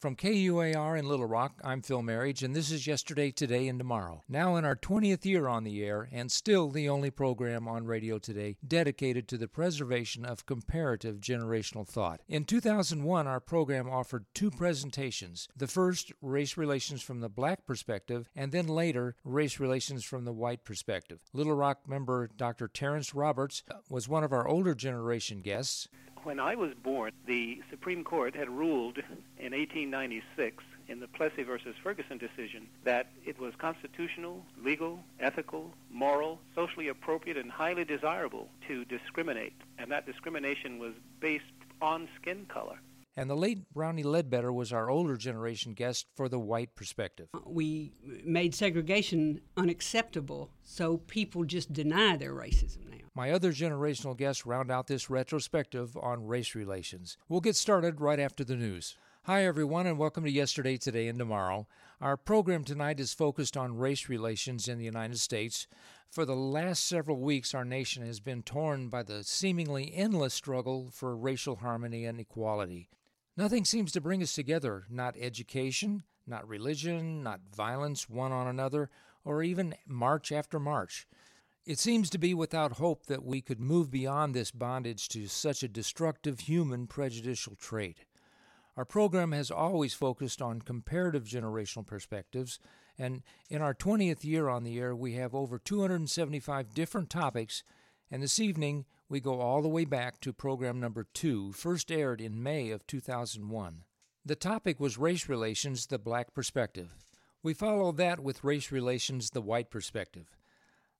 From KUAR in Little Rock, I'm Phil Marriage, and this is Yesterday, Today, and Tomorrow. Now in our 20th year on the air, and still the only program on radio today dedicated to the preservation of comparative generational thought. In 2001, our program offered two presentations. The first, race relations from the black perspective, and then later, race relations from the white perspective. Little Rock member Dr. Terrence Roberts was one of our older generation guests. When I was born, the Supreme Court had ruled in 1896 in the Plessy versus Ferguson decision that it was constitutional, legal, ethical, moral, socially appropriate, and highly desirable to discriminate. And that discrimination was based on skin color. And the late Brownie Ledbetter was our older generation guest for the white perspective. Uh, we made segregation unacceptable, so people just deny their racism now. My other generational guests round out this retrospective on race relations. We'll get started right after the news. Hi, everyone, and welcome to Yesterday, Today, and Tomorrow. Our program tonight is focused on race relations in the United States. For the last several weeks, our nation has been torn by the seemingly endless struggle for racial harmony and equality. Nothing seems to bring us together not education, not religion, not violence one on another, or even march after march. It seems to be without hope that we could move beyond this bondage to such a destructive human prejudicial trait. Our program has always focused on comparative generational perspectives, and in our 20th year on the air, we have over 275 different topics, and this evening we go all the way back to program number two, first aired in May of 2001. The topic was Race Relations, the Black Perspective. We follow that with Race Relations, the White Perspective.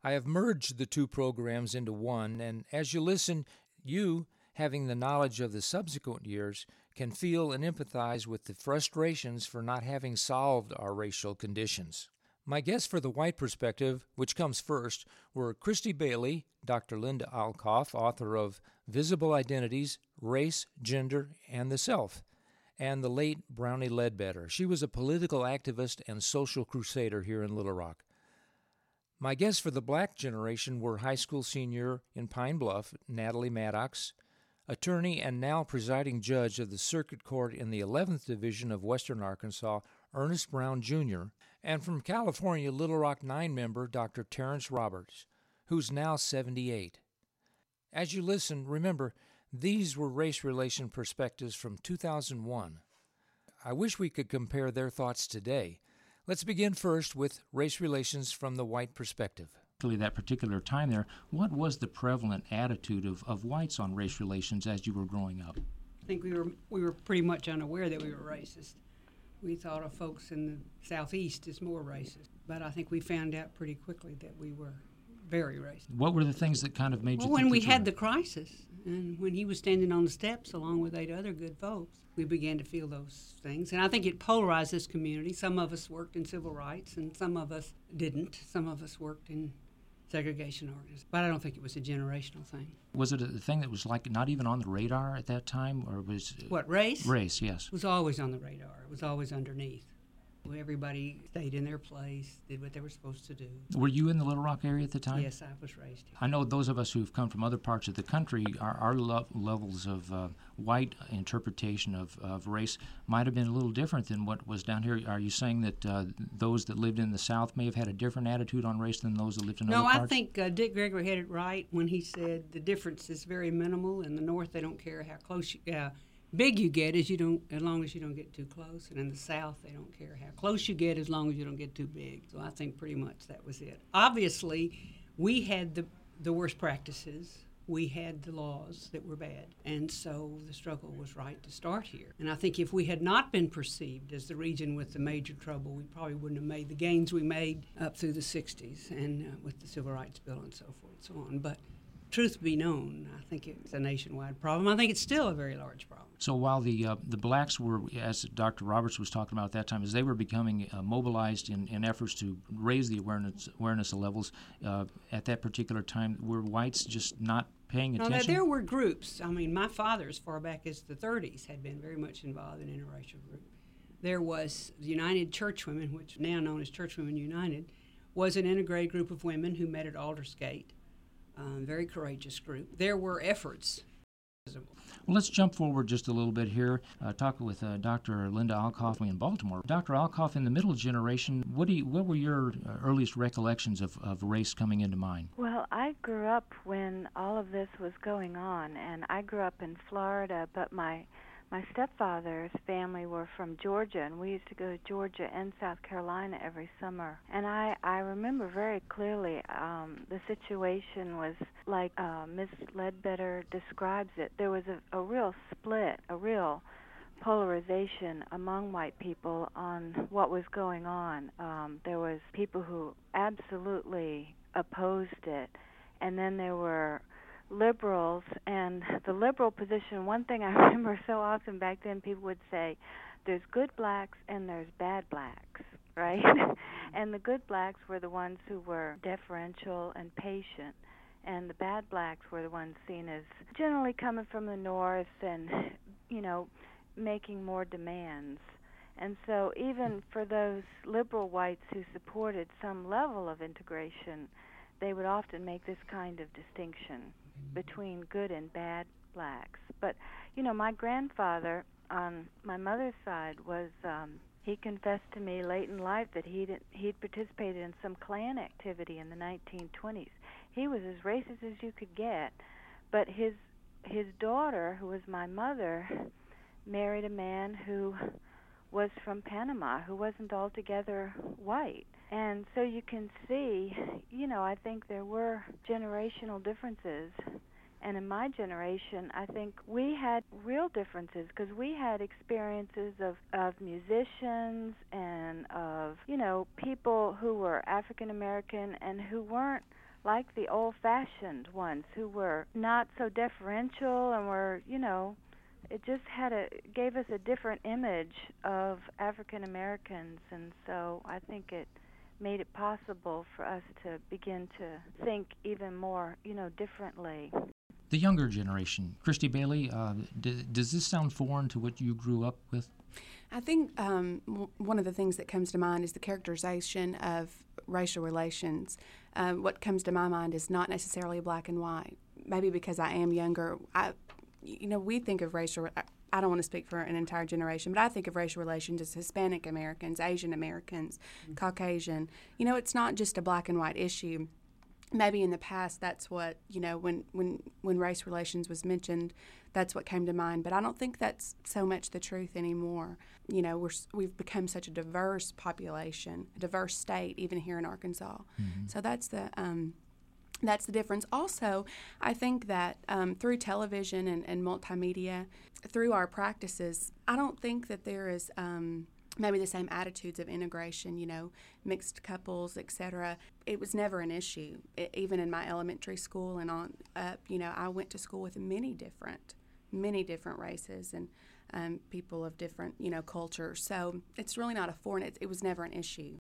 I have merged the two programs into one, and as you listen, you, having the knowledge of the subsequent years, can feel and empathize with the frustrations for not having solved our racial conditions. My guests for the white perspective, which comes first, were Christy Bailey, Dr. Linda Alcoff, author of Visible Identities, Race, Gender, and the Self, and the late Brownie Ledbetter. She was a political activist and social crusader here in Little Rock. My guests for the black generation were high school senior in Pine Bluff, Natalie Maddox, attorney and now presiding judge of the Circuit Court in the 11th Division of Western Arkansas, Ernest Brown Jr., and from California, Little Rock 9 member Dr. Terrence Roberts, who's now 78. As you listen, remember, these were race relation perspectives from 2001. I wish we could compare their thoughts today. Let's begin first with race relations from the white perspective. That particular time there, what was the prevalent attitude of, of whites on race relations as you were growing up? I think we were we were pretty much unaware that we were racist. We thought of folks in the southeast as more racist, but I think we found out pretty quickly that we were very racist. What were the things that kind of made well, you? when we had the crisis, and when he was standing on the steps along with eight other good folks, we began to feel those things. And I think it polarized this community. Some of us worked in civil rights, and some of us didn't. Some of us worked in segregation. But I don't think it was a generational thing. Was it a thing that was like not even on the radar at that time, or was what race? Race, yes. Was always on the radar. It was always underneath. Everybody stayed in their place, did what they were supposed to do. Were you in the Little Rock area at the time? Yes, I was raised here. I know those of us who've come from other parts of the country, our, our lo- levels of uh, white interpretation of, of race might have been a little different than what was down here. Are you saying that uh, those that lived in the South may have had a different attitude on race than those that lived in no, other parts? No, I think uh, Dick Gregory had it right when he said the difference is very minimal. In the North, they don't care how close you, uh, big you get as you don't as long as you don't get too close and in the south they don't care how close you get as long as you don't get too big. So i think pretty much that was it. Obviously we had the the worst practices. We had the laws that were bad and so the struggle was right to start here. And i think if we had not been perceived as the region with the major trouble we probably wouldn't have made the gains we made up through the 60s and uh, with the civil rights bill and so forth and so on. But truth be known, I think it's a nationwide problem. I think it's still a very large problem. So while the uh, the blacks were, as Dr. Roberts was talking about at that time, as they were becoming uh, mobilized in, in efforts to raise the awareness awareness levels uh, at that particular time, were whites just not paying attention? No, there were groups. I mean, my father, as far back as the 30s, had been very much involved in interracial group. There was the United Churchwomen, which now known as Churchwomen United, was an integrated group of women who met at Aldersgate um, very courageous group. There were efforts Well, let's jump forward just a little bit here. Uh, talk with uh, Dr. Linda Alcoff in Baltimore. Dr. Alcoff, in the middle generation, what do you, what were your uh, earliest recollections of, of race coming into mind? Well, I grew up when all of this was going on, and I grew up in Florida, but my my stepfather's family were from Georgia, and we used to go to Georgia and South Carolina every summer. And I I remember very clearly um, the situation was like uh, Miss Ledbetter describes it. There was a, a real split, a real polarization among white people on what was going on. Um, there was people who absolutely opposed it, and then there were liberals and the liberal position one thing i remember so often back then people would say there's good blacks and there's bad blacks right? And the good blacks were the ones who were deferential and patient and the bad blacks were the ones seen as generally coming from the north and you know making more demands. And so even for those liberal whites who supported some level of integration they would often make this kind of distinction between good and bad blacks. But you know, my grandfather on my mother's side was um he confessed to me late in life that he'd he'd participated in some Klan activity in the 1920s. He was as racist as you could get, but his his daughter, who was my mother, married a man who was from Panama, who wasn't altogether white. And so you can see, you know, I think there were generational differences. And in my generation, I think we had real differences because we had experiences of, of musicians and of, you know, people who were African American and who weren't like the old fashioned ones, who were not so deferential and were, you know, it just had a gave us a different image of African Americans and so I think it made it possible for us to begin to think even more, you know, differently. The younger generation, Christy Bailey, uh, d- does this sound foreign to what you grew up with? I think um, w- one of the things that comes to mind is the characterization of racial relations. Um, what comes to my mind is not necessarily black and white. Maybe because I am younger, I, you know, we think of racial. I don't want to speak for an entire generation, but I think of racial relations as Hispanic Americans, Asian Americans, mm-hmm. Caucasian. You know, it's not just a black and white issue. Maybe in the past, that's what you know when when when race relations was mentioned, that's what came to mind. But I don't think that's so much the truth anymore. You know, we're we've become such a diverse population, a diverse state, even here in Arkansas. Mm-hmm. So that's the um, that's the difference. Also, I think that um, through television and, and, multimedia, through our practices, I don't think that there is um, maybe the same attitudes of integration, you know, mixed couples, etc. It was never an issue. It, even in my elementary school and on up, you know, I went to school with many different, many different races and um, people of different, you know, cultures. So it's really not a foreign. It, it was never an issue.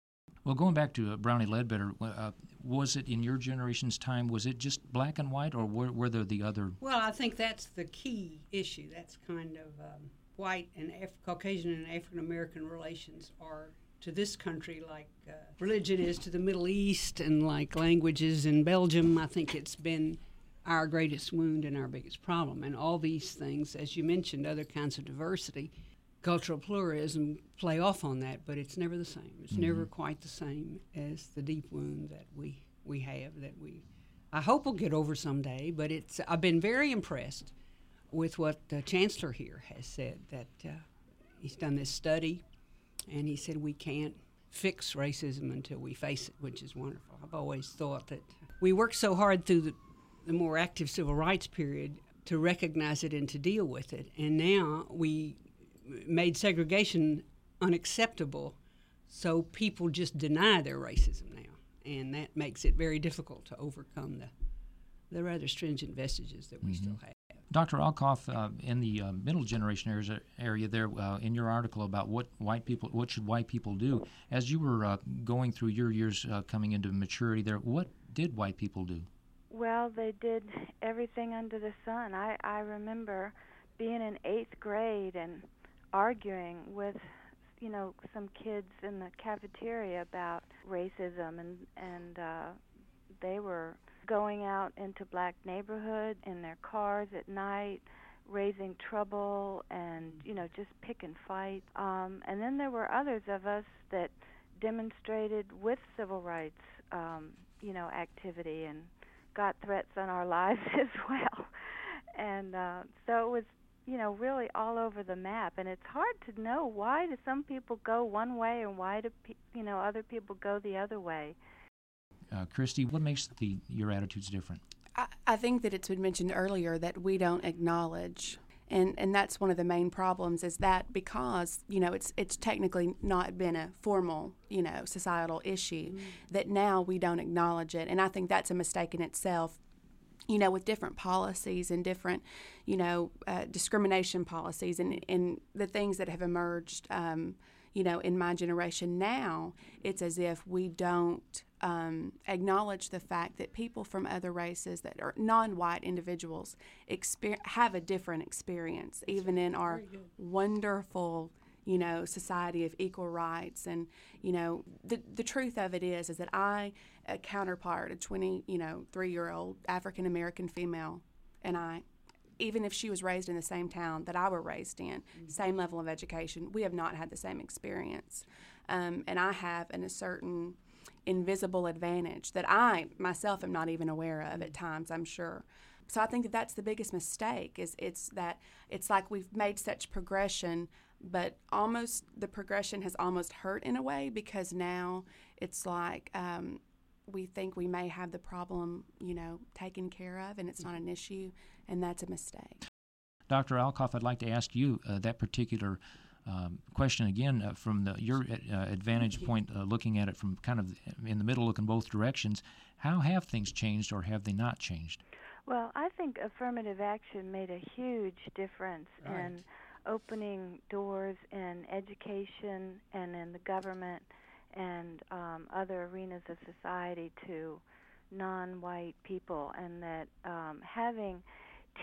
Well, going back to uh, Brownie Ledbetter, uh, was it in your generation's time? Was it just black and white, or were, were there the other? Well, I think that's the key issue. That's kind of um, white and Af- Caucasian and African American relations are to this country like uh, religion is to the Middle East, and like languages in Belgium. I think it's been our greatest wound and our biggest problem. And all these things, as you mentioned, other kinds of diversity cultural pluralism play off on that, but it's never the same. It's mm-hmm. never quite the same as the deep wound that we we have that we I hope we'll get over someday. But it's I've been very impressed with what the chancellor here has said that uh, he's done this study, and he said we can't fix racism until we face it, which is wonderful. I've always thought that we worked so hard through the, the more active civil rights period to recognize it and to deal with it, and now we made segregation unacceptable, so people just deny their racism now, and that makes it very difficult to overcome the the rather stringent vestiges that we mm-hmm. still have. Dr. Alcoff, uh, in the uh, middle generation area, area there, uh, in your article about what white people, what should white people do, as you were uh, going through your years uh, coming into maturity there, what did white people do? Well, they did everything under the sun. I I remember being in eighth grade and arguing with you know some kids in the cafeteria about racism and and uh they were going out into black neighborhoods in their cars at night raising trouble and you know just pick and fight. Um, and then there were others of us that demonstrated with civil rights, um, you know, activity and got threats on our lives as well. And uh, so it was, you know, really all over the map. And it's hard to know why do some people go one way and why do pe- you know other people go the other way. Uh, Christy, what makes the your attitudes different? I, I think that it's been mentioned earlier that we don't acknowledge and and that's one of the main problems is that because you know it's it's technically not been a formal you know societal issue mm. that now we don't acknowledge it and i think that's a mistake in itself you know with different policies and different you know uh, discrimination policies and and the things that have emerged um, you know in my generation now it's as if we don't um, acknowledge the fact that people from other races that are non-white individuals exper- have a different experience, even in our wonderful, you know, society of equal rights. And you know, the the truth of it is, is that I, a counterpart, a twenty, you know, three year old African American female, and I. Even if she was raised in the same town that I were raised in, mm-hmm. same level of education, we have not had the same experience. Um, and I have, in a certain invisible advantage that I myself am not even aware of at times, I'm sure. So I think that that's the biggest mistake is it's that it's like we've made such progression but almost the progression has almost hurt in a way because now it's like um, we think we may have the problem, you know, taken care of, and it's not an issue, and that's a mistake. Dr. Alcoff, I'd like to ask you uh, that particular um, question again uh, from the, your uh, advantage point, uh, looking at it from kind of in the middle, looking both directions. How have things changed, or have they not changed? Well, I think affirmative action made a huge difference right. in opening doors in education and in the government and um, other arenas of society to non-white people, and that um, having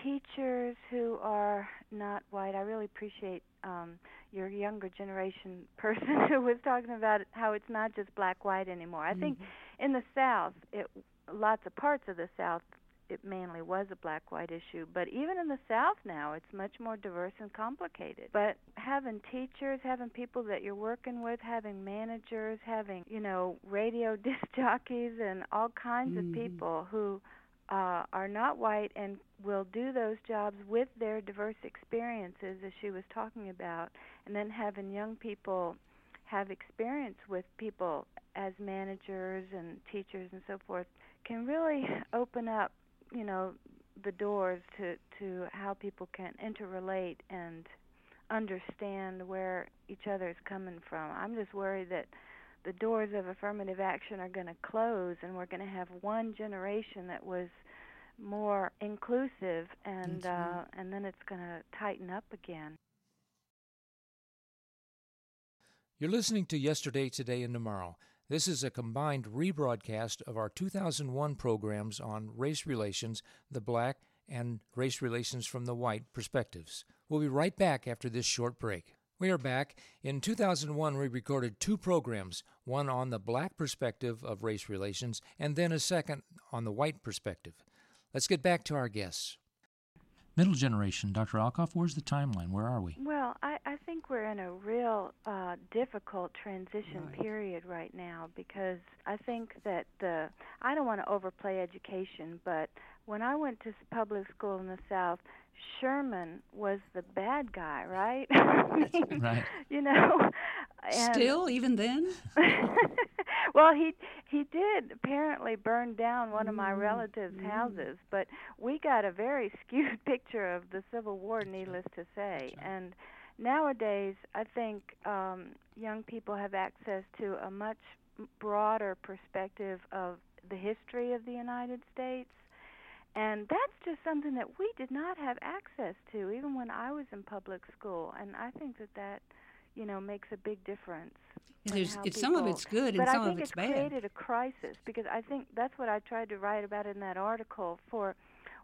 teachers who are not white. I really appreciate um, your younger generation person who was talking about how it's not just black white anymore. I mm-hmm. think in the South, it lots of parts of the South it mainly was a black white issue but even in the south now it's much more diverse and complicated but having teachers having people that you're working with having managers having you know radio disc jockeys and all kinds mm-hmm. of people who uh, are not white and will do those jobs with their diverse experiences, as she was talking about, and then having young people have experience with people as managers and teachers and so forth can really open up, you know, the doors to to how people can interrelate and understand where each other is coming from. I'm just worried that the doors of affirmative action are going to close and we're going to have one generation that was more inclusive and uh, and then it's going to tighten up again. You're listening to Yesterday, Today, and Tomorrow. This is a combined rebroadcast of our 2001 programs on race relations, the black and race relations from the white perspectives. We'll be right back after this short break. We are back. In 2001, we recorded two programs one on the black perspective of race relations, and then a second on the white perspective. Let's get back to our guests. Middle generation, Dr. Alcoff, where's the timeline? Where are we? Well, I, I think we're in a real uh, difficult transition right. period right now because I think that the I don't want to overplay education, but when I went to public school in the South, Sherman was the bad guy, right? right. You know. And Still, even then. well, he he did apparently burn down one of my mm, relatives' mm. houses, but we got a very skewed picture of the Civil War, needless to say. And nowadays, I think um, young people have access to a much broader perspective of the history of the United States and that's just something that we did not have access to even when I was in public school. And I think that that, you know, makes a big difference. There's, it's, some of it's good and some of it's, bad. But I think it's created a crisis because I think that's what I tried to write about in that article for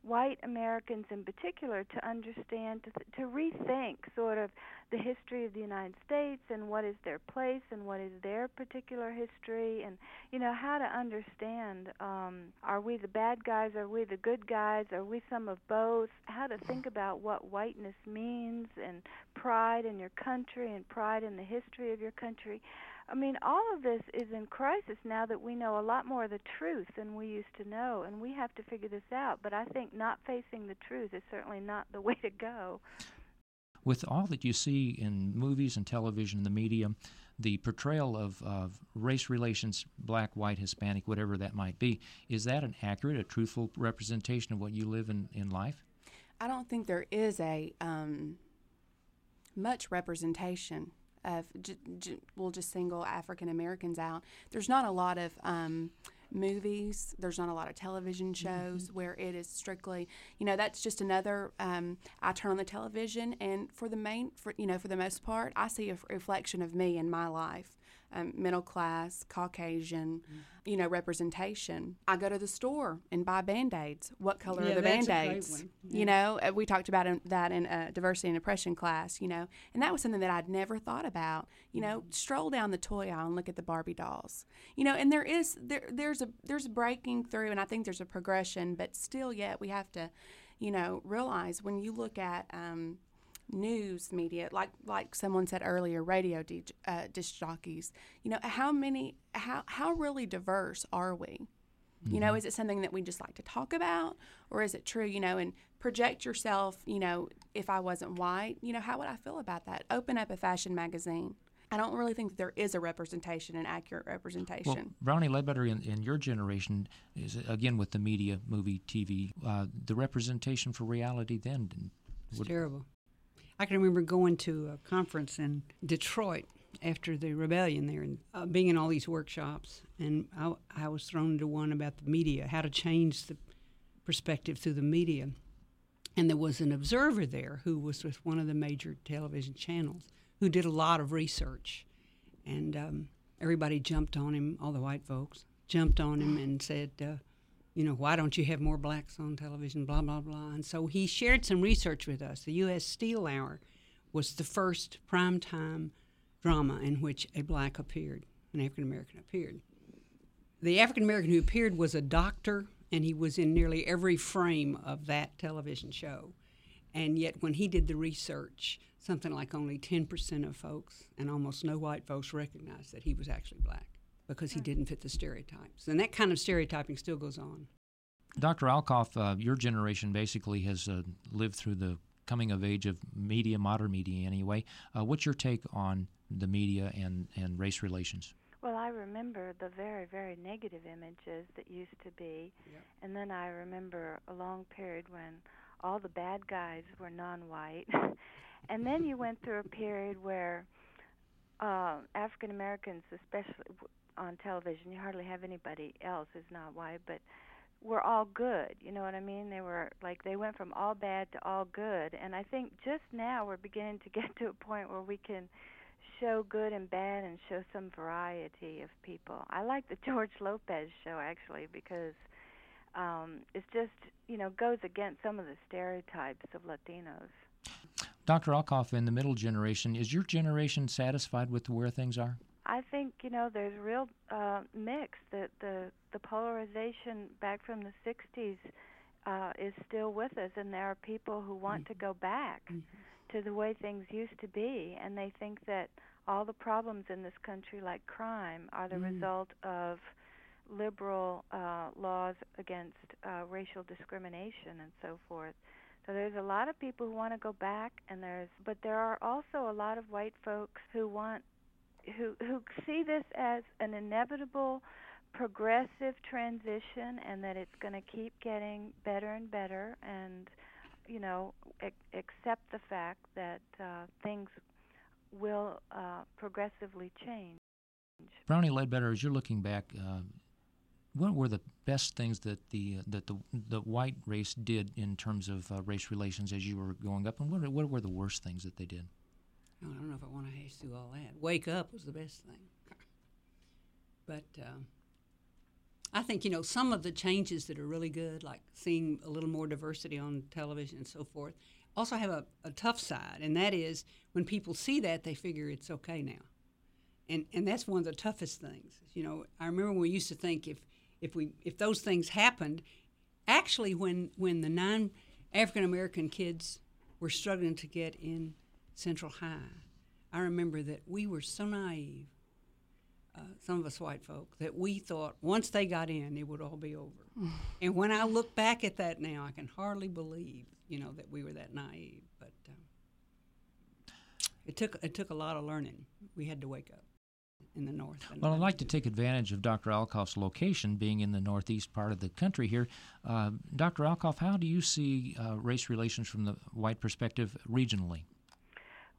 white Americans in particular to understand, to, to rethink sort of the history of the United States and what is their place and what is their particular history and you know how to understand um are we the bad guys are we the good guys are we some of both? How to think about what whiteness means and pride in your country and pride in the history of your country I mean, all of this is in crisis now that we know a lot more of the truth than we used to know, and we have to figure this out. But I think not facing the truth is certainly not the way to go. With all that you see in movies and television, and the media, the portrayal of, of race relations, black, white, Hispanic, whatever that might be, is that an accurate, a truthful representation of what you live in, in life? I don't think there is a um, much representation of j- j- we'll just single African Americans out. There's not a lot of um, movies. There's not a lot of television shows mm-hmm. where it is strictly, you know, that's just another. Um, I turn on the television, and for the main, for you know, for the most part, I see a reflection of me in my life um, middle class, Caucasian, mm-hmm. you know, representation. I go to the store and buy band aids. What color yeah, are the band aids? Yeah. You know, uh, we talked about that in a diversity and oppression class, you know, and that was something that I'd never thought about. You know, mm-hmm. stroll down the toy aisle and look at the Barbie dolls. You know, and there is there there's a there's breaking through, and I think there's a progression, but still, yet we have to, you know, realize when you look at um, news media, like like someone said earlier, radio disc, uh, disc jockeys. You know, how many, how how really diverse are we? Mm-hmm. You know, mm-hmm. is it something that we just like to talk about, or is it true? You know, and project yourself. You know, if I wasn't white, you know, how would I feel about that? Open up a fashion magazine. I don't really think that there is a representation, an accurate representation. Well, Brownie Ledbetter, in, in your generation, is again with the media, movie, TV, uh, the representation for reality then. It's would, terrible. I can remember going to a conference in Detroit after the rebellion there and uh, being in all these workshops. And I, I was thrown into one about the media, how to change the perspective through the media. And there was an observer there who was with one of the major television channels who did a lot of research. And um, everybody jumped on him, all the white folks jumped on him and said, uh, you know, why don't you have more blacks on television, blah, blah, blah. And so he shared some research with us. The U.S. Steel Hour was the first primetime drama in which a black appeared, an African American appeared. The African American who appeared was a doctor, and he was in nearly every frame of that television show. And yet, when he did the research, something like only 10% of folks and almost no white folks recognized that he was actually black because he didn't fit the stereotypes. And that kind of stereotyping still goes on. Dr. Alcoff, uh, your generation basically has uh, lived through the coming of age of media, modern media anyway. Uh, what's your take on the media and, and race relations? Well, I remember the very, very negative images that used to be. Yep. And then I remember a long period when all the bad guys were non white. and then you went through a period where uh, African Americans, especially, on television. You hardly have anybody else who's not white, but we're all good. You know what I mean? They were like they went from all bad to all good, and I think just now we're beginning to get to a point where we can show good and bad and show some variety of people. I like the George Lopez show actually because um it's just, you know, goes against some of the stereotypes of Latinos. Dr. Alcoff, in the middle generation, is your generation satisfied with where things are? I think you know there's real uh, mix. The the the polarization back from the '60s uh, is still with us, and there are people who want mm-hmm. to go back mm-hmm. to the way things used to be, and they think that all the problems in this country, like crime, are the mm. result of liberal uh, laws against uh, racial discrimination and so forth. So there's a lot of people who want to go back, and there's but there are also a lot of white folks who want who who see this as an inevitable progressive transition and that it's going to keep getting better and better and you know ac- accept the fact that uh, things will uh, progressively change. Brownie Ledbetter, as you're looking back, uh, what were the best things that the that the the white race did in terms of uh, race relations as you were growing up, and what what were the worst things that they did? I don't know if I want to hash through all that. Wake up was the best thing. But uh, I think, you know, some of the changes that are really good, like seeing a little more diversity on television and so forth, also have a, a tough side, and that is when people see that, they figure it's okay now. And, and that's one of the toughest things. You know, I remember when we used to think if, if, we, if those things happened, actually, when, when the non African American kids were struggling to get in Central High, I remember that we were so naive, uh, some of us white folk, that we thought once they got in, it would all be over. and when I look back at that now, I can hardly believe, you know, that we were that naive. But um, it took it took a lot of learning. We had to wake up in the north. Well, I'd like to take advantage of Dr. Alcoff's location being in the northeast part of the country here. Uh, Dr. Alcoff, how do you see uh, race relations from the white perspective regionally?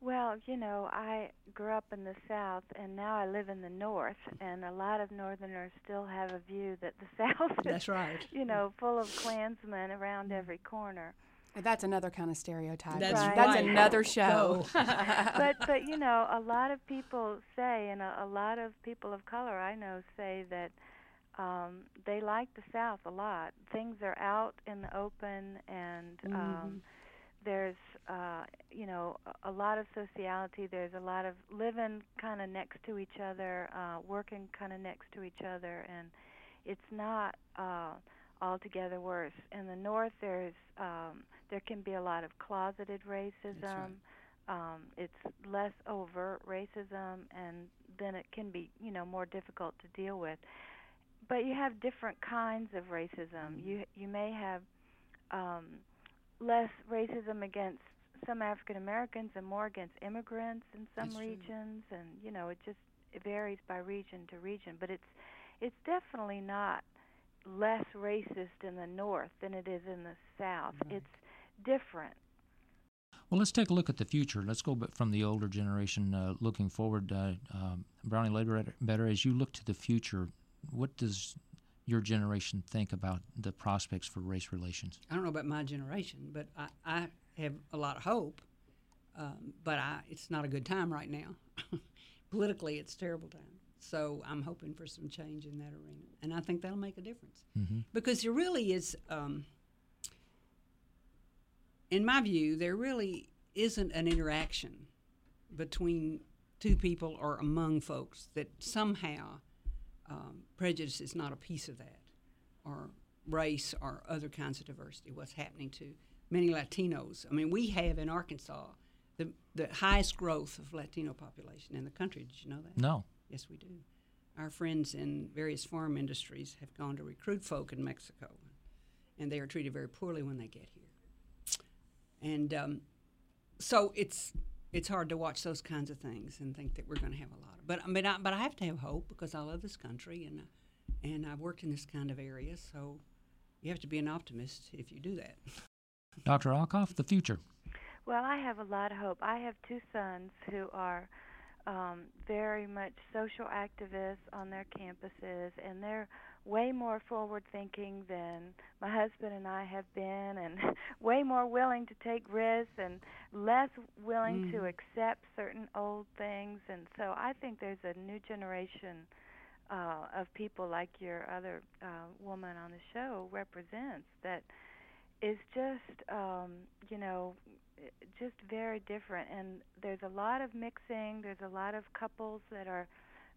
Well, you know, I grew up in the South, and now I live in the North, and a lot of Northerners still have a view that the South is, That's right. you know, full of Klansmen around every corner. That's another kind of stereotype. That's Right. That's right. another show. but but you know, a lot of people say, and a, a lot of people of color I know say that um, they like the South a lot. Things are out in the open, and um, there's uh, you know a, lot of sociality. There's a lot of living kind of next to each other, uh, working kind of next to each other, and it's not uh, altogether worse. In the North, there's um, there can be a lot of closeted racism. Um, it's less overt racism, and then it can be you know more difficult to deal with. But you have different kinds of racism. You you may have um, less racism against some African Americans and more against immigrants in some That's true. regions, and you know it just it varies by region to region. But it's it's definitely not less racist in the north than it is in the south. It's different. Well, let's take a look at the future. Let's go from the older generation uh, looking forward. Uh, um, Brownie Ledbetter, as you look to the future, what does your generation think about the prospects for race relations? I don't know about my generation, but I, I have a lot of hope. Um, but I, it's not a good time right now. Politically, it's a terrible time. So I'm hoping for some change in that arena, and I think that'll make a difference because there really is, um, in my view, there really isn't an interaction between two people or among folks that somehow um, prejudice is not a piece of that, or race or other kinds of diversity. What's happening to many Latinos? I mean, we have in Arkansas the the highest growth of Latino population in the country. Did you know that? No. Yes, we do. Our friends in various farm industries have gone to recruit folk in Mexico, and they are treated very poorly when they get here. And um, so it's it's hard to watch those kinds of things and think that we're going to have a lot of. But I mean, I, but I have to have hope because I love this country and uh, and I've worked in this kind of area. So you have to be an optimist if you do that. Dr. Alcoff, the future. Well, I have a lot of hope. I have two sons who are um, very much social activists on their campuses, and they're way more forward thinking than my husband and I have been, and way more willing to take risks and less willing to accept certain old things. And so I think there's a new generation uh, of people like your other uh, woman on the show represents that is just um, you know just very different. And there's a lot of mixing. There's a lot of couples that are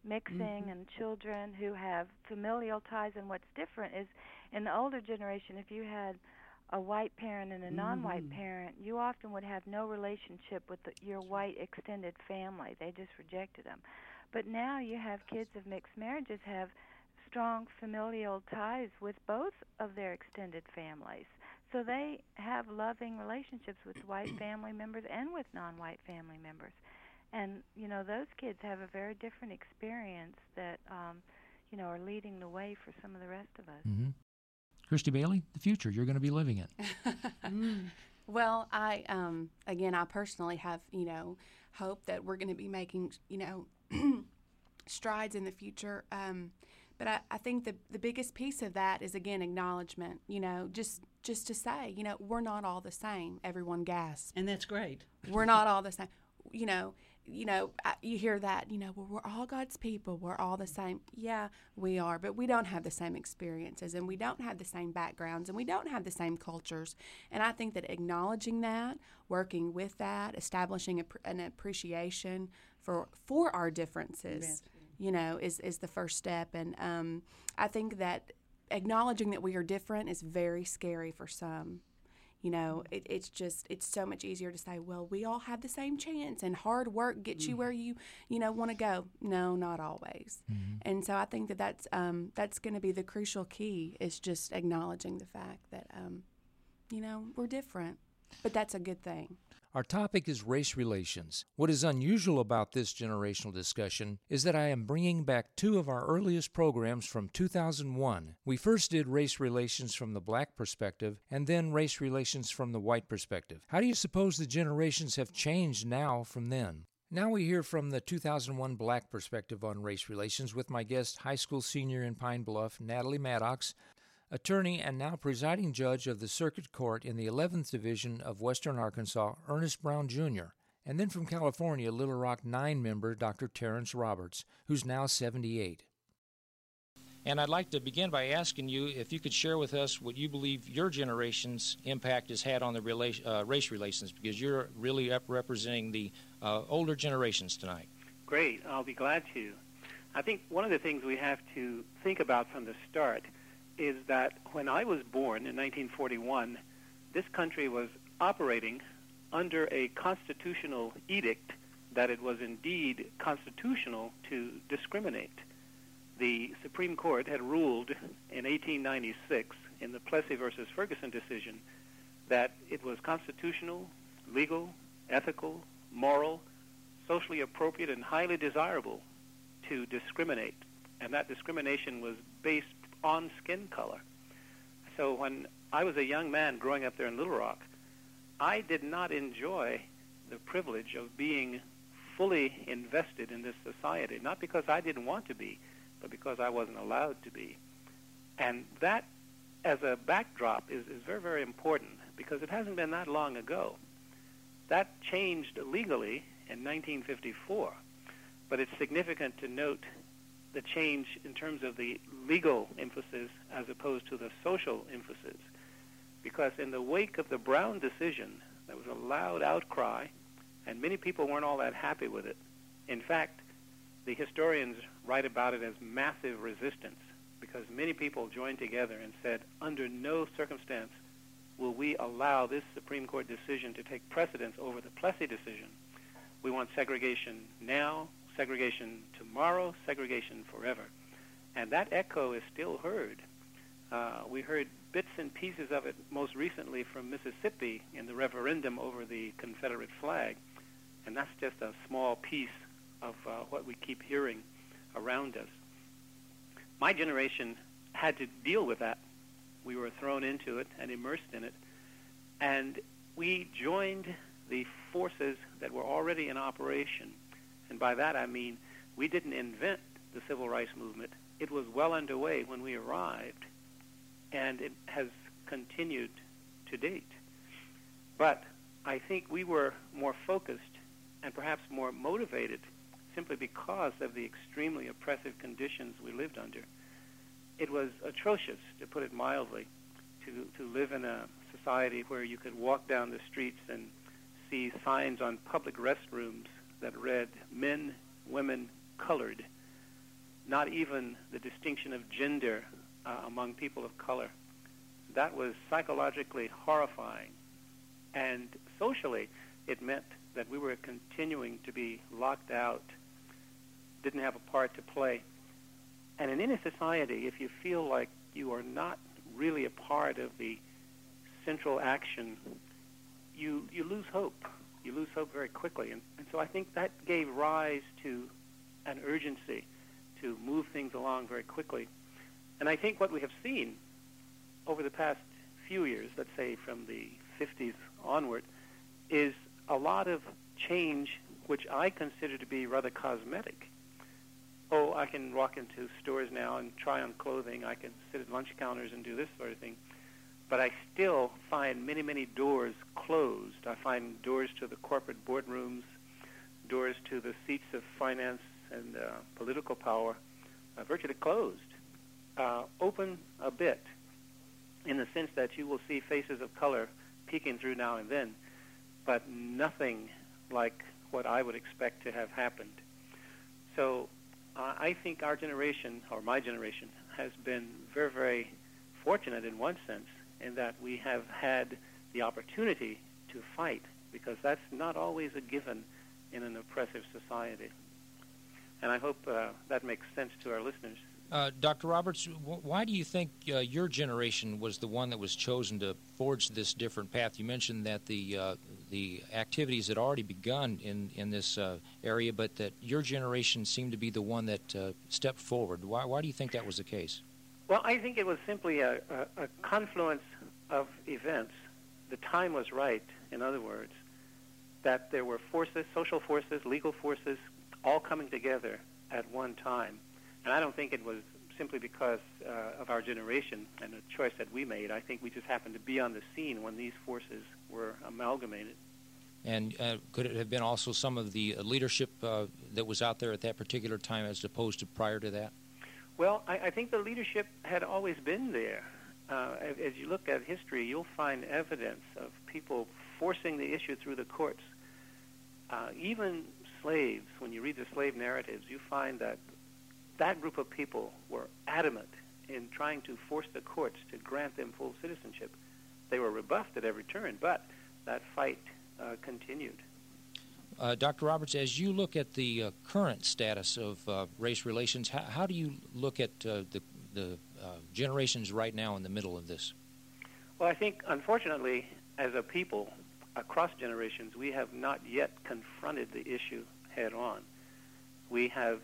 mixing mm-hmm. and children who have familial ties and what's different is in the older generation if you had a white parent and a non-white mm-hmm. parent you often would have no relationship with the, your white extended family. They just rejected them. But now you have kids of mixed marriages have strong familial ties with both of their extended families. So they have loving relationships with white family members and with non-white family members. And you know, those kids have a very different experience that um, you know, are leading the way for some of the rest of us. hmm Christy Bailey, the future. You're going to be living it. Well, I um, again, I personally have you know hope that we're going to be making you know strides in the future. Um, but I, I think the the biggest piece of that is again acknowledgement. You know, just just to say, you know, we're not all the same. Everyone gasps. And that's great. We're not all the same. You know, you know, you hear that, you know, well, we're all God's people. We're all the same. Yeah, we are, but we don't have the same experiences and we don't have the same backgrounds and we don't have the same cultures. And I think that acknowledging that, working with that, establishing a, an appreciation for for our differences, you know, is, is the first step. And um, I think that acknowledging that we are different is very scary for some you know it, it's just it's so much easier to say well we all have the same chance and hard work gets mm-hmm. you where you you know want to go no not always mm-hmm. and so i think that that's um, that's going to be the crucial key is just acknowledging the fact that um, you know we're different but that's a good thing our topic is race relations. What is unusual about this generational discussion is that I am bringing back two of our earliest programs from 2001. We first did race relations from the black perspective and then race relations from the white perspective. How do you suppose the generations have changed now from then? Now we hear from the 2001 Black Perspective on Race Relations with my guest, high school senior in Pine Bluff, Natalie Maddox, attorney and now presiding judge of the Circuit Court in the 11th Division of Western Arkansas, Ernest Brown Jr., and then from California, Little Rock 9 member Dr. Terrence Roberts, who's now 78. And I'd like to begin by asking you if you could share with us what you believe your generation's impact has had on the rela- uh, race relations, because you're really representing the uh, older generations tonight. Great, I'll be glad to. I think one of the things we have to think about from the start is that when I was born in 1941, this country was operating under a constitutional edict that it was indeed constitutional to discriminate. The Supreme Court had ruled in 1896 in the Plessy versus Ferguson decision that it was constitutional, legal, ethical, moral, socially appropriate, and highly desirable to discriminate. And that discrimination was based on skin color. So when I was a young man growing up there in Little Rock, I did not enjoy the privilege of being fully invested in this society, not because I didn't want to be, but because I wasn't allowed to be. And that, as a backdrop, is, is very, very important because it hasn't been that long ago. That changed legally in 1954, but it's significant to note the change in terms of the legal emphasis as opposed to the social emphasis. Because in the wake of the Brown decision, there was a loud outcry, and many people weren't all that happy with it. In fact, the historians write about it as massive resistance because many people joined together and said, under no circumstance will we allow this Supreme Court decision to take precedence over the Plessy decision. We want segregation now segregation tomorrow, segregation forever. And that echo is still heard. Uh, we heard bits and pieces of it most recently from Mississippi in the referendum over the Confederate flag. And that's just a small piece of uh, what we keep hearing around us. My generation had to deal with that. We were thrown into it and immersed in it. And we joined the forces that were already in operation and by that I mean we didn't invent the civil rights movement. It was well underway when we arrived, and it has continued to date. But I think we were more focused and perhaps more motivated simply because of the extremely oppressive conditions we lived under. It was atrocious, to put it mildly, to, to live in a society where you could walk down the streets and see signs on public restrooms that read men, women, colored, not even the distinction of gender uh, among people of color. That was psychologically horrifying. And socially, it meant that we were continuing to be locked out, didn't have a part to play. And in any society, if you feel like you are not really a part of the central action, you, you lose hope you lose hope very quickly. And, and so I think that gave rise to an urgency to move things along very quickly. And I think what we have seen over the past few years, let's say from the 50s onward, is a lot of change which I consider to be rather cosmetic. Oh, I can walk into stores now and try on clothing. I can sit at lunch counters and do this sort of thing but I still find many, many doors closed. I find doors to the corporate boardrooms, doors to the seats of finance and uh, political power uh, virtually closed, uh, open a bit in the sense that you will see faces of color peeking through now and then, but nothing like what I would expect to have happened. So uh, I think our generation, or my generation, has been very, very fortunate in one sense in that we have had the opportunity to fight because that's not always a given in an oppressive society. And I hope uh, that makes sense to our listeners. Uh, Dr. Roberts, why do you think uh, your generation was the one that was chosen to forge this different path? You mentioned that the uh, the activities had already begun in in this uh, area, but that your generation seemed to be the one that uh, stepped forward. Why why do you think that was the case? Well, I think it was simply a, a, a confluence of events. The time was right. In other words, that there were forces, social forces, legal forces, all coming together at one time and I don't think it was simply because uh, of our generation and the choice that we made. I think we just happened to be on the scene when these forces were amalgamated. And uh, could it have been also some of the leadership uh, that was out there at that particular time as opposed to prior to that? Well, I, I think the leadership had always been there. Uh, as you look at history, you'll find evidence of people forcing the issue through the courts. Uh, even slaves, when you read the slave narratives, you find that that group of people were adamant in trying to force the courts to grant them full citizenship. They were rebuffed at every turn, but that fight uh, continued. Uh, Dr. Roberts, as you look at the uh, current status of uh, race relations, how, how, do you look at uh, the, the uh, generations right now in the middle of this? Well, I think, unfortunately, as a people, across generations, we have not yet confronted the issue head on. We have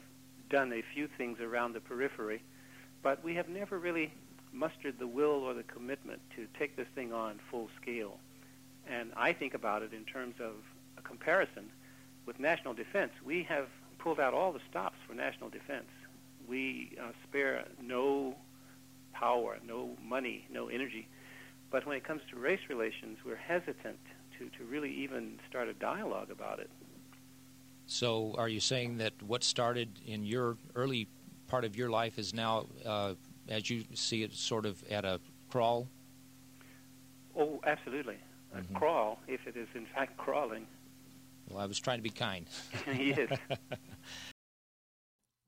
done a few things around the periphery, but we have never really mustered the will or the commitment to take this thing on full scale. And I think about it in terms of a comparison with national defense. We have pulled out all the stops for national defense. We uh, spare no power, no money, no energy. But when it comes to race relations, we're hesitant to, to really even start a dialogue about it. So, are you saying that what started in your early part of your life is now, uh, as you see it, sort of at a crawl? Oh, absolutely. A mm-hmm. crawl, if it is in fact crawling. Well, I was trying to be kind. yes.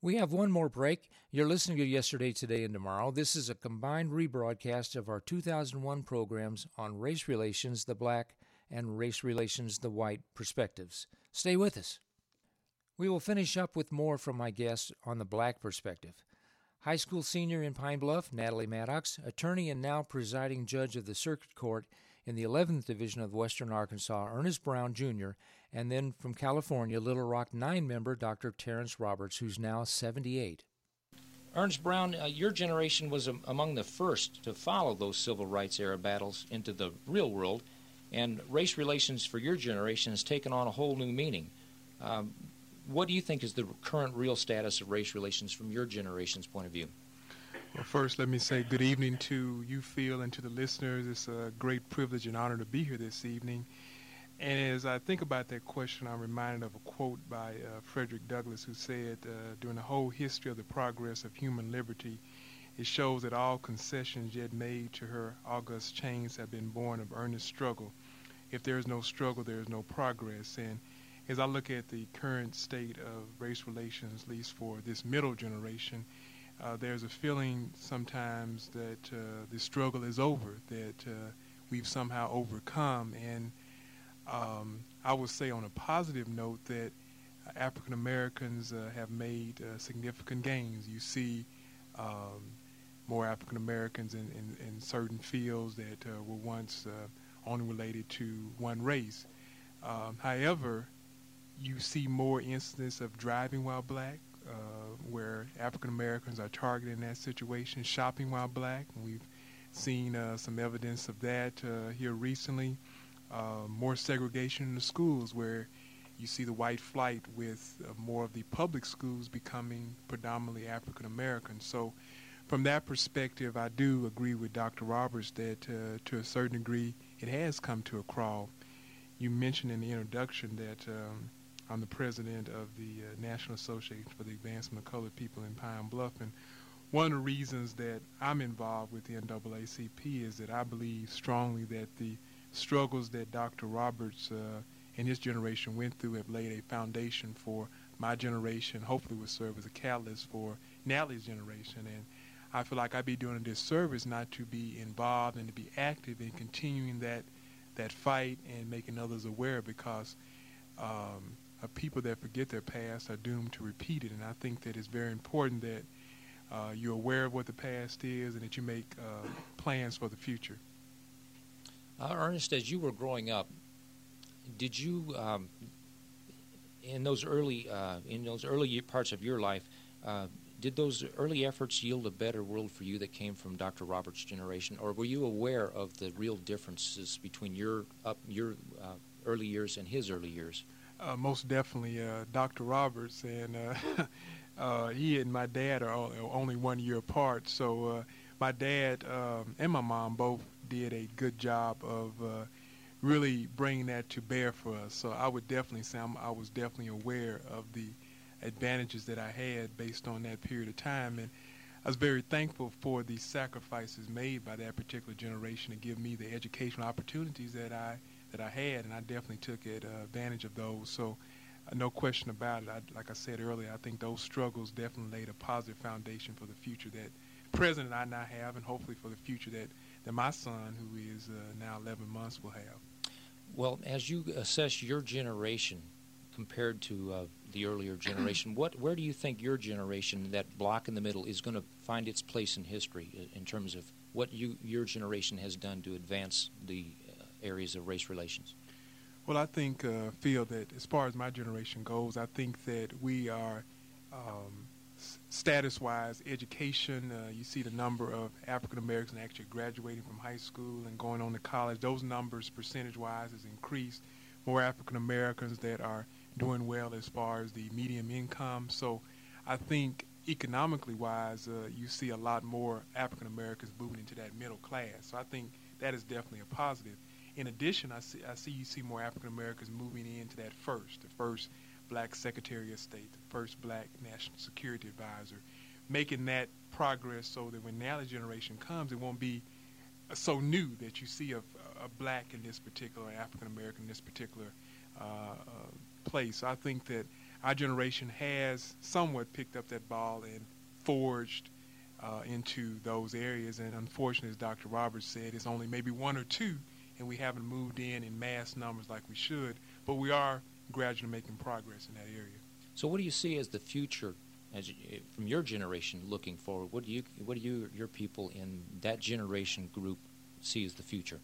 We have one more break. You're listening to Yesterday, Today, and Tomorrow. This is a combined rebroadcast of our 2001 programs on race relations, the black, and race relations, the white perspectives. Stay with us. We will finish up with more from my guest on the black perspective. High school senior in Pine Bluff, Natalie Maddox, attorney and now presiding judge of the Circuit Court in the 11th Division of Western Arkansas, Ernest Brown Jr., and then from California, Little Rock 9 member Dr. Terrence Roberts, who's now 78. Ernest Brown, uh, your generation was um, among the first to follow those civil rights era battles into the real world, and race relations for your generation has taken on a whole new meaning. Um, what do you think is the current real status of race relations from your generation's point of view? Well, first, let me say good evening to you, Phil, and to the listeners. It's a great privilege and honor to be here this evening. And as I think about that question, I'm reminded of a quote by uh, Frederick Douglass, who said, uh, During the whole history of the progress of human liberty, it shows that all concessions yet made to her august chains have been born of earnest struggle. If there is no struggle, there is no progress. And as I look at the current state of race relations, at least for this middle generation, uh, there's a feeling sometimes that uh, the struggle is over, that uh, we've somehow overcome. And um, I would say, on a positive note, that African Americans uh, have made uh, significant gains. You see um, more African Americans in, in, in, certain fields that were once only related to one race. Um, however, you see more incidents of driving while black, uh, where African Americans are targeted in that situation, shopping while black. We've seen uh, some evidence of that uh, here recently. Uh, more segregation in the schools, where you see the white flight with uh, more of the public schools becoming predominantly African American. So, from that perspective, I do agree with Dr. Roberts that uh, to a certain degree it has come to a crawl. You mentioned in the introduction that um, I'm the president of the uh, National Association for the Advancement of Colored People in Pine Bluff. And one of the reasons that I'm involved with the NAACP is that I believe strongly that the struggles that Dr. Roberts uh, and his generation went through have laid a foundation for my generation, hopefully will serve as a catalyst for Natalie's generation. And I feel like I'd be doing a disservice not to be involved and to be active in continuing that that fight and making others aware because um, people that forget their past are doomed to repeat it. And I think that it's very important that uh, you're aware of what the past is and that you make uh, plans for the future. Uh, Ernest, as you were growing up, did you, um, in those early uh, in those early parts of your life, uh, did those early efforts yield a better world for you that came from Dr. Roberts' generation, or were you aware of the real differences between your up your uh, early years and his early years? Uh, most definitely, uh, Dr. Roberts and uh, uh, he and my dad are only one year apart. So uh, my dad um, and my mom both did a good job of really bringing that to bear for us. So I would definitely say I'm, i was definitely aware of the advantages that I had based on that period of time. And I was very thankful for the sacrifices made by that particular generation to give me the educational opportunities that I that I had, and I definitely took it, uh, advantage of those. So, uh, no question about it. I, like I said earlier, I think those struggles definitely laid a positive foundation for the future that present I now have, and hopefully for the future that, that my son, who is uh, now 11 months, will have. Well, as you assess your generation compared to uh, the earlier generation, what where do you think your generation, that block in the middle, is going to find its place in history in terms of what you your generation has done to advance the areas of race relations? Well, I think uh, feel that as far as my generation goes, I think that we are. Um, status-wise, education, uh, you see the number of African Americans actually graduating from high school and going on to college. Those numbers, percentage-wise, has increased. More African Americans that are doing well as far as the medium income. So I think economically wise, uh, you see a lot more African Americans moving into that middle class. So I think that is definitely a positive. In addition, I see, I see you see more African Americans moving into that first, the first black Secretary of State, the first black National Security Advisor, making that progress so that when now the generation comes, it won't be so new that you see a, a black in this particular, African American in this particular uh, uh, place. I think that our generation has somewhat picked up that ball and forged uh, into those areas. And unfortunately, as Dr. Roberts said, it's only maybe one or two, and we haven't moved in in mass numbers like we should. But we are gradually making progress in that area. So, what do you see as the future, as you, from your generation looking forward? What do you, what do you, your people in that generation group see as the future?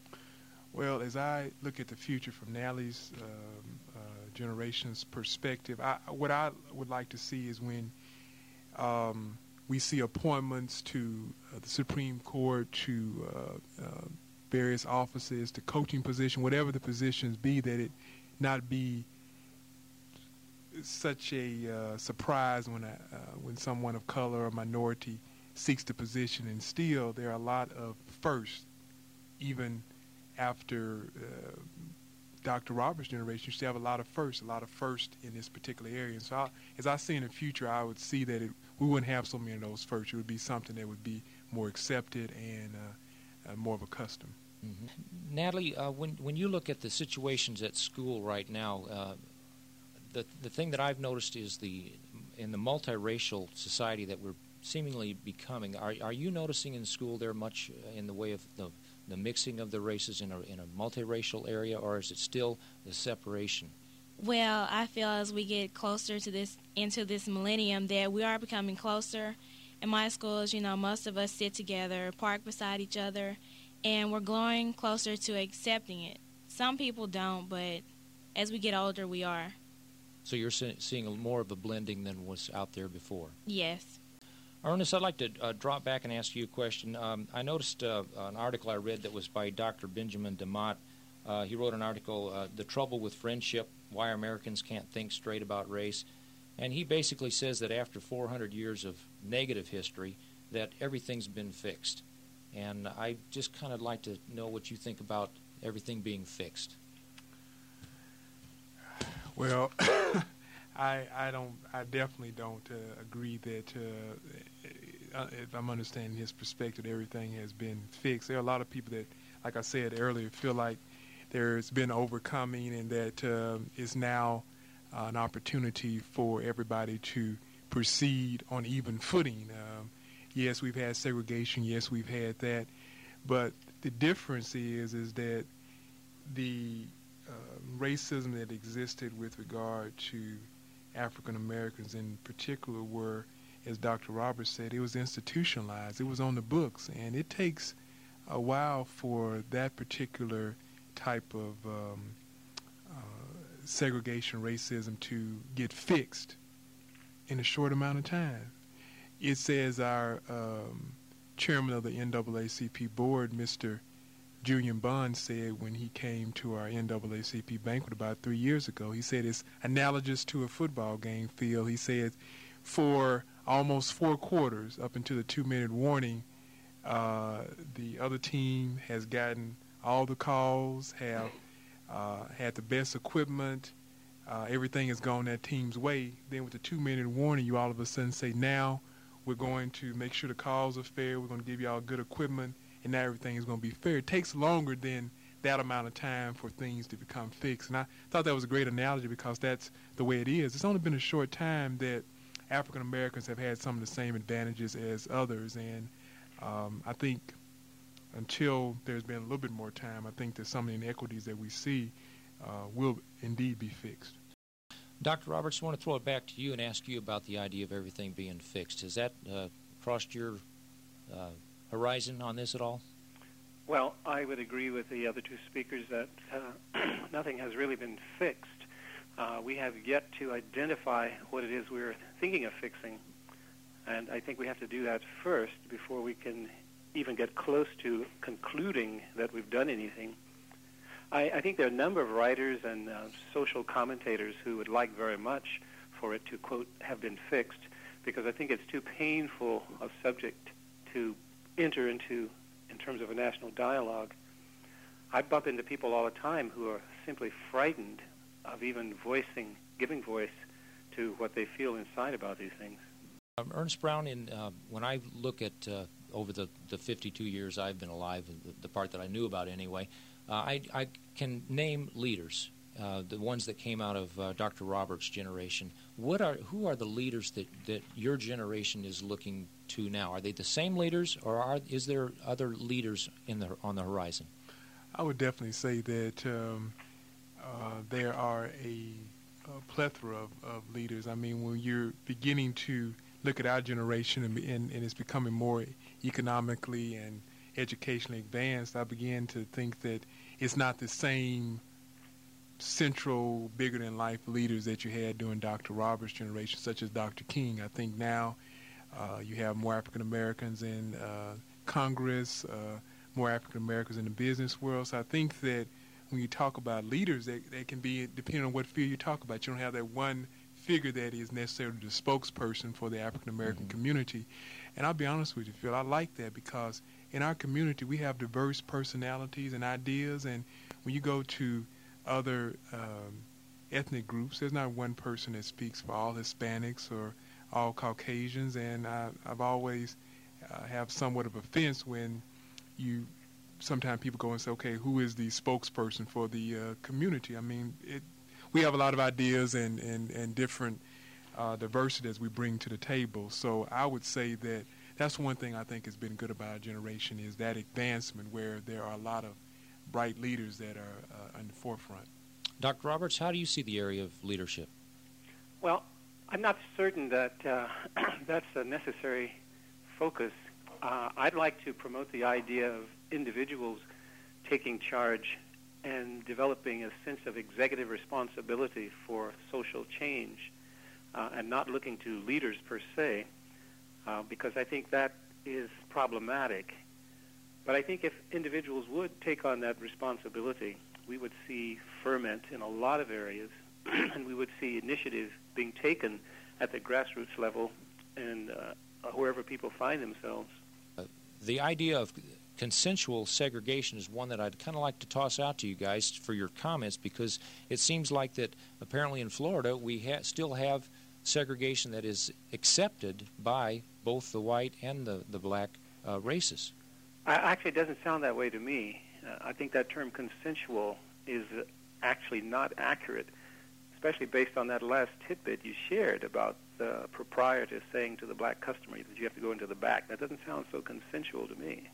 Well, as I look at the future from Natalie's um, uh, generation's perspective, I, what I would like to see is when um, we see appointments to uh, the Supreme Court, to uh, uh, various offices, to coaching position, whatever the positions be, that it not be such a uh, surprise when a, uh, when someone of color or minority seeks the position. And still, there are a lot of firsts, even after uh, Dr. Roberts' generation. You still have a lot of firsts, a lot of firsts in this particular area. And so, I, as I see in the future, I would see that it, we wouldn't have so many of those firsts. It would be something that would be more accepted and uh, uh, more of a custom. Mm-hmm. Natalie, uh, when when you look at the situations at school right now, uh, the the thing that I've noticed is the in the multiracial society that we're seemingly becoming. Are are you noticing in school there much in the way of the the mixing of the races in a in a multiracial area, or is it still the separation? Well, I feel as we get closer to this into this millennium that we are becoming closer. In my schools, you know, most of us sit together, park beside each other, and we're growing closer to accepting it. Some people don't, but as we get older, we are. So you're seeing more of a blending than was out there before? Yes. Ernest, I'd like to uh, drop back and ask you a question. Um, I noticed uh, an article I read that was by Dr. Benjamin DeMott. Uh, he wrote an article, uh, The Trouble with Friendship Why Americans Can't Think Straight About Race. And he basically says that after 400 years of negative history, that everything's been fixed. And I just kind of like to know what you think about everything being fixed. Well, I I don't I definitely don't uh, agree that uh, uh, if I'm understanding his perspective, everything has been fixed. There are a lot of people that, like I said earlier, feel like there's been overcoming and that uh, is now uh, an opportunity for everybody to proceed on even footing. Um, yes, we've had segregation. Yes, we've had that, but the difference is is that the uh, racism that existed with regard to African Americans in particular were, as Dr. Roberts said, it was institutionalized. It was on the books, and it takes a while for that particular type of um, segregation, racism to get fixed in a short amount of time. It says our um, chairman of the NAACP board, Mr. Julian Bond said when he came to our NAACP banquet about three years ago. He said it's analogous to a football game field. He said for almost four quarters, up until the two minute warning, uh, the other team has gotten all the calls, have uh, had the best equipment. Uh, everything has gone that team's way. Then with the two minute warning, you all of a sudden say, now we're going to make sure the calls are fair. We're going to give you all good equipment and now everything is going to be fair. It takes longer than that amount of time for things to become fixed. And I thought that was a great analogy because that's the way it is. It's only been a short time that African Americans have had some of the same advantages as others. And um, I think until there's been a little bit more time, I think that some of the inequities that we see uh, will indeed be fixed. Dr. Roberts, I want to throw it back to you and ask you about the idea of everything being fixed. Has that uh, crossed your uh, horizon on this at all? Well, I would agree with the other two speakers that uh, nothing has really been fixed. Uh, we have yet to identify what it is we're thinking of fixing, and I think we have to do that first before we can even get close to concluding that we've done anything. I, I think there are a number of writers and uh, social commentators who would like very much for it to, quote, have been fixed, because I think it's too painful a subject to enter into in terms of a national dialogue. I bump into people all the time who are simply frightened of even voicing, giving voice to what they feel inside about these things. Um, Ernest Brown, in, uh, when I look at uh, over the, the 52 years I've been alive, the, the part that I knew about anyway, uh, I, I, can name leaders, uh, the ones that came out of uh, Dr. Roberts' generation. What are who are the leaders that, that your generation is looking to now? Are they the same leaders, or are, is there other leaders in the, on the horizon? I would definitely say that um, uh, there are a, a plethora of, of, leaders. I mean, when you're beginning to look at our generation and, and, and it's becoming more economically and educationally advanced, I begin to think that it's not the same central, bigger than life leaders that you had during Dr. Roberts' generation, such as Dr. King. I think now uh, you have more African Americans in uh, Congress, uh, more African Americans in the business world. So I think that when you talk about leaders, they, they can be, depending on what field you talk about, you don't have that one figure that is necessarily the spokesperson for the African American mm-hmm. community. And I'll be honest with you, Phil, I like that because in our community we have diverse personalities and ideas. And when you go to other um, ethnic groups, there's not one person that speaks for all Hispanics or all Caucasians, and I, have always uh, have somewhat of a fence when you sometimes people go and say, okay, who is the spokesperson for the uh, community? I mean, it, we have a lot of ideas and, and, and different uh, diversities we bring to the table. So I would say that that's one thing I think has been good about our generation is that advancement where there are a lot of bright leaders that are uh, in the forefront. Dr. Roberts, how do you see the area of leadership? Well, I'm not certain that uh, that's a necessary focus. Uh, I'd like to promote the idea of individuals taking charge and developing a sense of executive responsibility for social change uh, and not looking to leaders per se, uh, because I think that is problematic. But I think if individuals would take on that responsibility, we would see ferment in a lot of areas and we would see initiatives being taken at the grassroots level and uh, wherever people find themselves. Uh, the idea of consensual segregation is one that I'd kind of like to toss out to you guys for your comments because it seems like that apparently in Florida we ha- still have segregation that is accepted by both the white and the, the black uh, races. actually, it doesn't sound that way to me. Uh, I think that term consensual is actually not accurate, especially based on that last tidbit you shared about the proprietor saying to the black customer that you have to go into the back. That doesn't sound so consensual to me.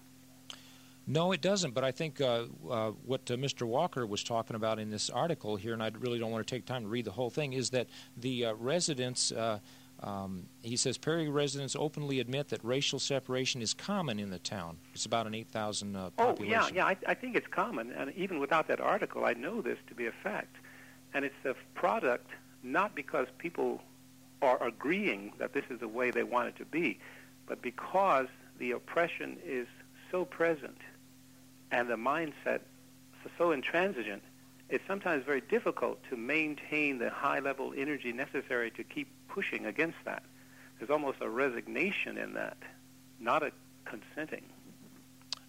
No, it doesn't. But I think uh, uh, what uh, Mr. Walker was talking about in this article here, and I really don't want to take time to read the whole thing, is that the uh, residents. Uh, um, he says Perry residents openly admit that racial separation is common in the town. It's about an 8,000 uh, population. Oh, yeah, yeah, I, I think it's common. And even without that article, I know this to be a fact. And it's a product not because people are agreeing that this is the way they want it to be, but because the oppression is so present and the mindset so intransigent, it's sometimes very difficult to maintain the high level energy necessary to keep pushing against that. There's almost a resignation in that, not a consenting.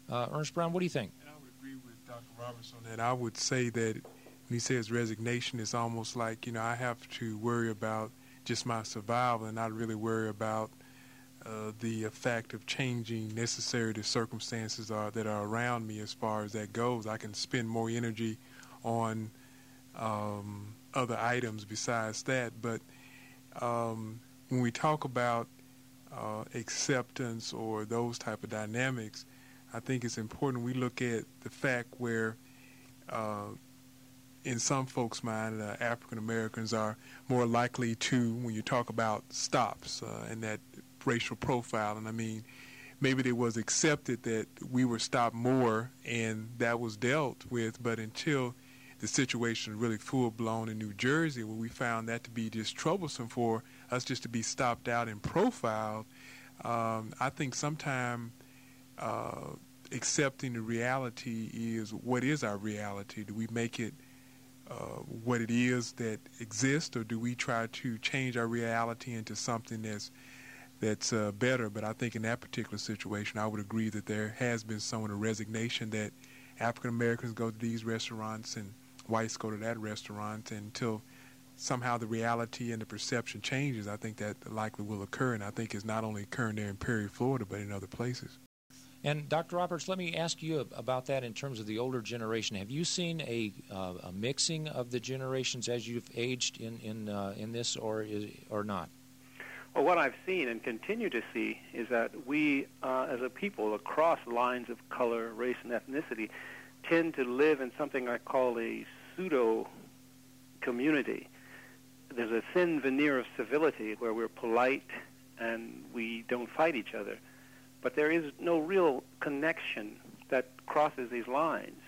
Uh, Ernest Brown, what do you think? And I would agree with Dr. Roberts on that. I would say that when he says resignation, it's almost like, you know, I have to worry about just my survival and not really worry about uh, the effect of changing necessary circumstances are, that are around me as far as that goes. I can spend more energy on um, other items besides that. But um, when we talk about uh, acceptance or those type of dynamics, I think it's important we look at the fact where uh, in some folks' mind, uh, African Americans are more likely to, when you talk about stops uh, and that racial profile. And I mean, maybe it was accepted that we were stopped more and that was dealt with, but until the situation really full blown in New Jersey, where we found that to be just troublesome for us just to be stopped out and profiled, um, I think sometimes uh, accepting the reality is what is our reality? Do we make it uh, what it is that exists, or do we try to change our reality into something that's that's uh, better. But I think in that particular situation, I would agree that there has been some a resignation that African Americans go to these restaurants and whites go to that restaurant until somehow the reality and the perception changes. I think that likely will occur, and I think it's not only occurring there in Perry, Florida, but in other places. And Dr. Roberts, let me ask you about that in terms of the older generation. Have you seen a, uh, a mixing of the generations as you've aged in in uh, in this, or is, or not? Well, what I've seen and continue to see is that we, uh, as a people, across lines of color, race, and ethnicity, tend to live in something I call a pseudo community. There's a thin veneer of civility where we're polite and we don't fight each other. But there is no real connection that crosses these lines.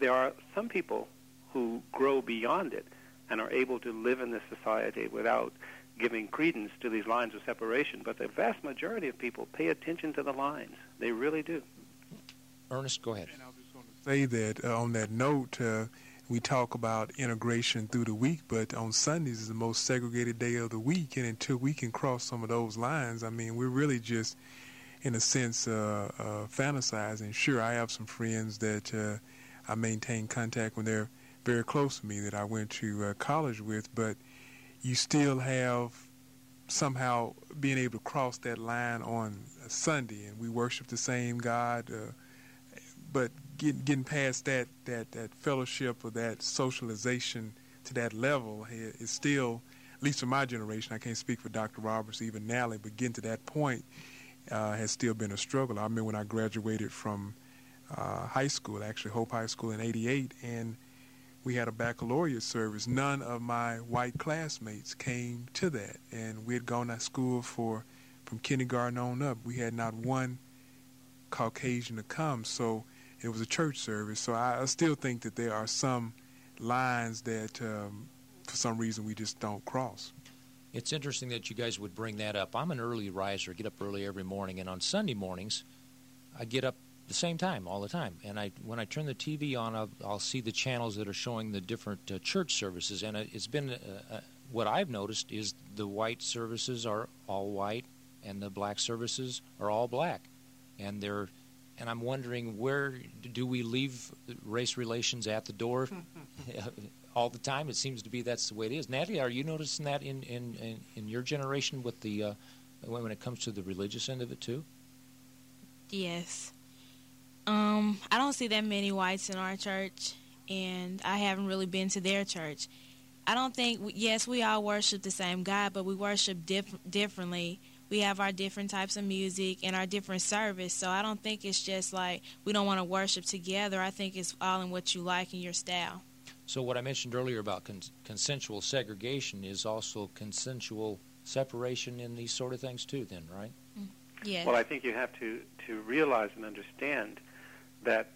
There are some people who grow beyond it and are able to live in this society without giving credence to these lines of separation, but the vast majority of people pay attention to the lines. They really do. Ernest, go ahead. And I was just going to say that uh, on that note, uh, we talk about integration through the week, but on Sundays is the most segregated day of the week, and until we can cross some of those lines, I mean, we're really just, in a sense, uh, uh fantasizing. Sure, I have some friends that uh, I maintain contact when they're very close to me that I went to uh, college with, but you still have somehow being able to cross that line on a Sunday, and we worship the same God. Uh, but get, getting past that, that, that fellowship or that socialization to that level is still, at least for my generation, I can't speak for Dr. Roberts, even Nally, but getting to that point uh, has still been a struggle. I remember when I graduated from uh, high school, actually Hope High School in '88, and we had a baccalaureate service. None of my white classmates came to that, and we had gone to school for from kindergarten on up. We had not one Caucasian to come, so it was a church service. So I, I still think that there are some lines that, um, for some reason, we just don't cross. It's interesting that you guys would bring that up. I'm an early riser, get up early every morning, and on Sunday mornings, I get up the same time all the time. And I, when I turn the TV on, I'll, I'll see the channels that are showing the different uh, church services. And it's been uh, uh, what I've noticed is the white services are all white, and the black services are all black, and they're and I'm wondering where do we leave race relations at the door all the time? It seems to be that's the way it is. Natalie, are you noticing that in in, in, in your generation with the uh, when it comes to the religious end of it too? Yes. Um, I don't see that many whites in our church, and I haven't really been to their church. I don't think, yes, we all worship the same God, but we worship diff- differently. We have our different types of music and our different service. So I don't think it's just like we don't want to worship together. I think it's all in what you like and your style. So what I mentioned earlier about con- consensual segregation is also consensual separation in these sort of things too. Then, right? Mm. Yes. Well, I think you have to to realize and understand that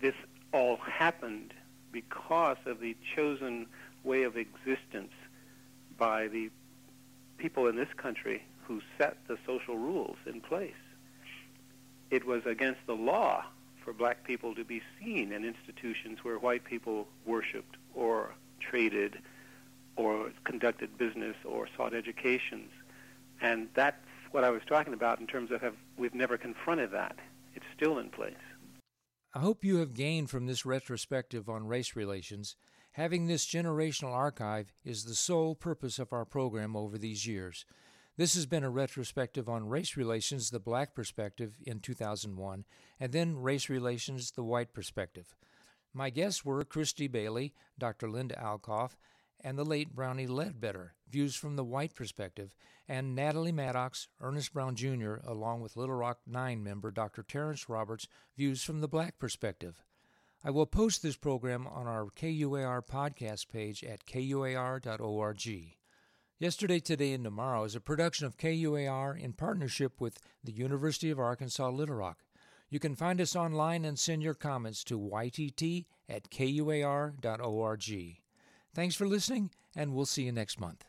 this all happened because of the chosen way of existence by the people in this country who set the social rules in place. It was against the law for black people to be seen in institutions where white people worshiped or traded or conducted business or sought educations. And that's what I was talking about in terms of have, we've never confronted that. It's still in place. I hope you have gained from this retrospective on race relations. Having this generational archive is the sole purpose of our program over these years. This has been a retrospective on race relations, the black perspective, in 2001, and then race relations, the white perspective. My guests were Christy Bailey, Dr. Linda Alcoff, and the late Brownie Ledbetter, views from the white perspective, and Natalie Maddox, Ernest Brown Jr., along with Little Rock 9 member Dr. Terrence Roberts, views from the black perspective. I will post this program on our KUAR podcast page at kuar.org. Yesterday, Today, and Tomorrow is a production of KUAR in partnership with the University of Arkansas Little Rock. You can find us online and send your comments to ytt at kuar.org. Thanks for listening, and we'll see you next month.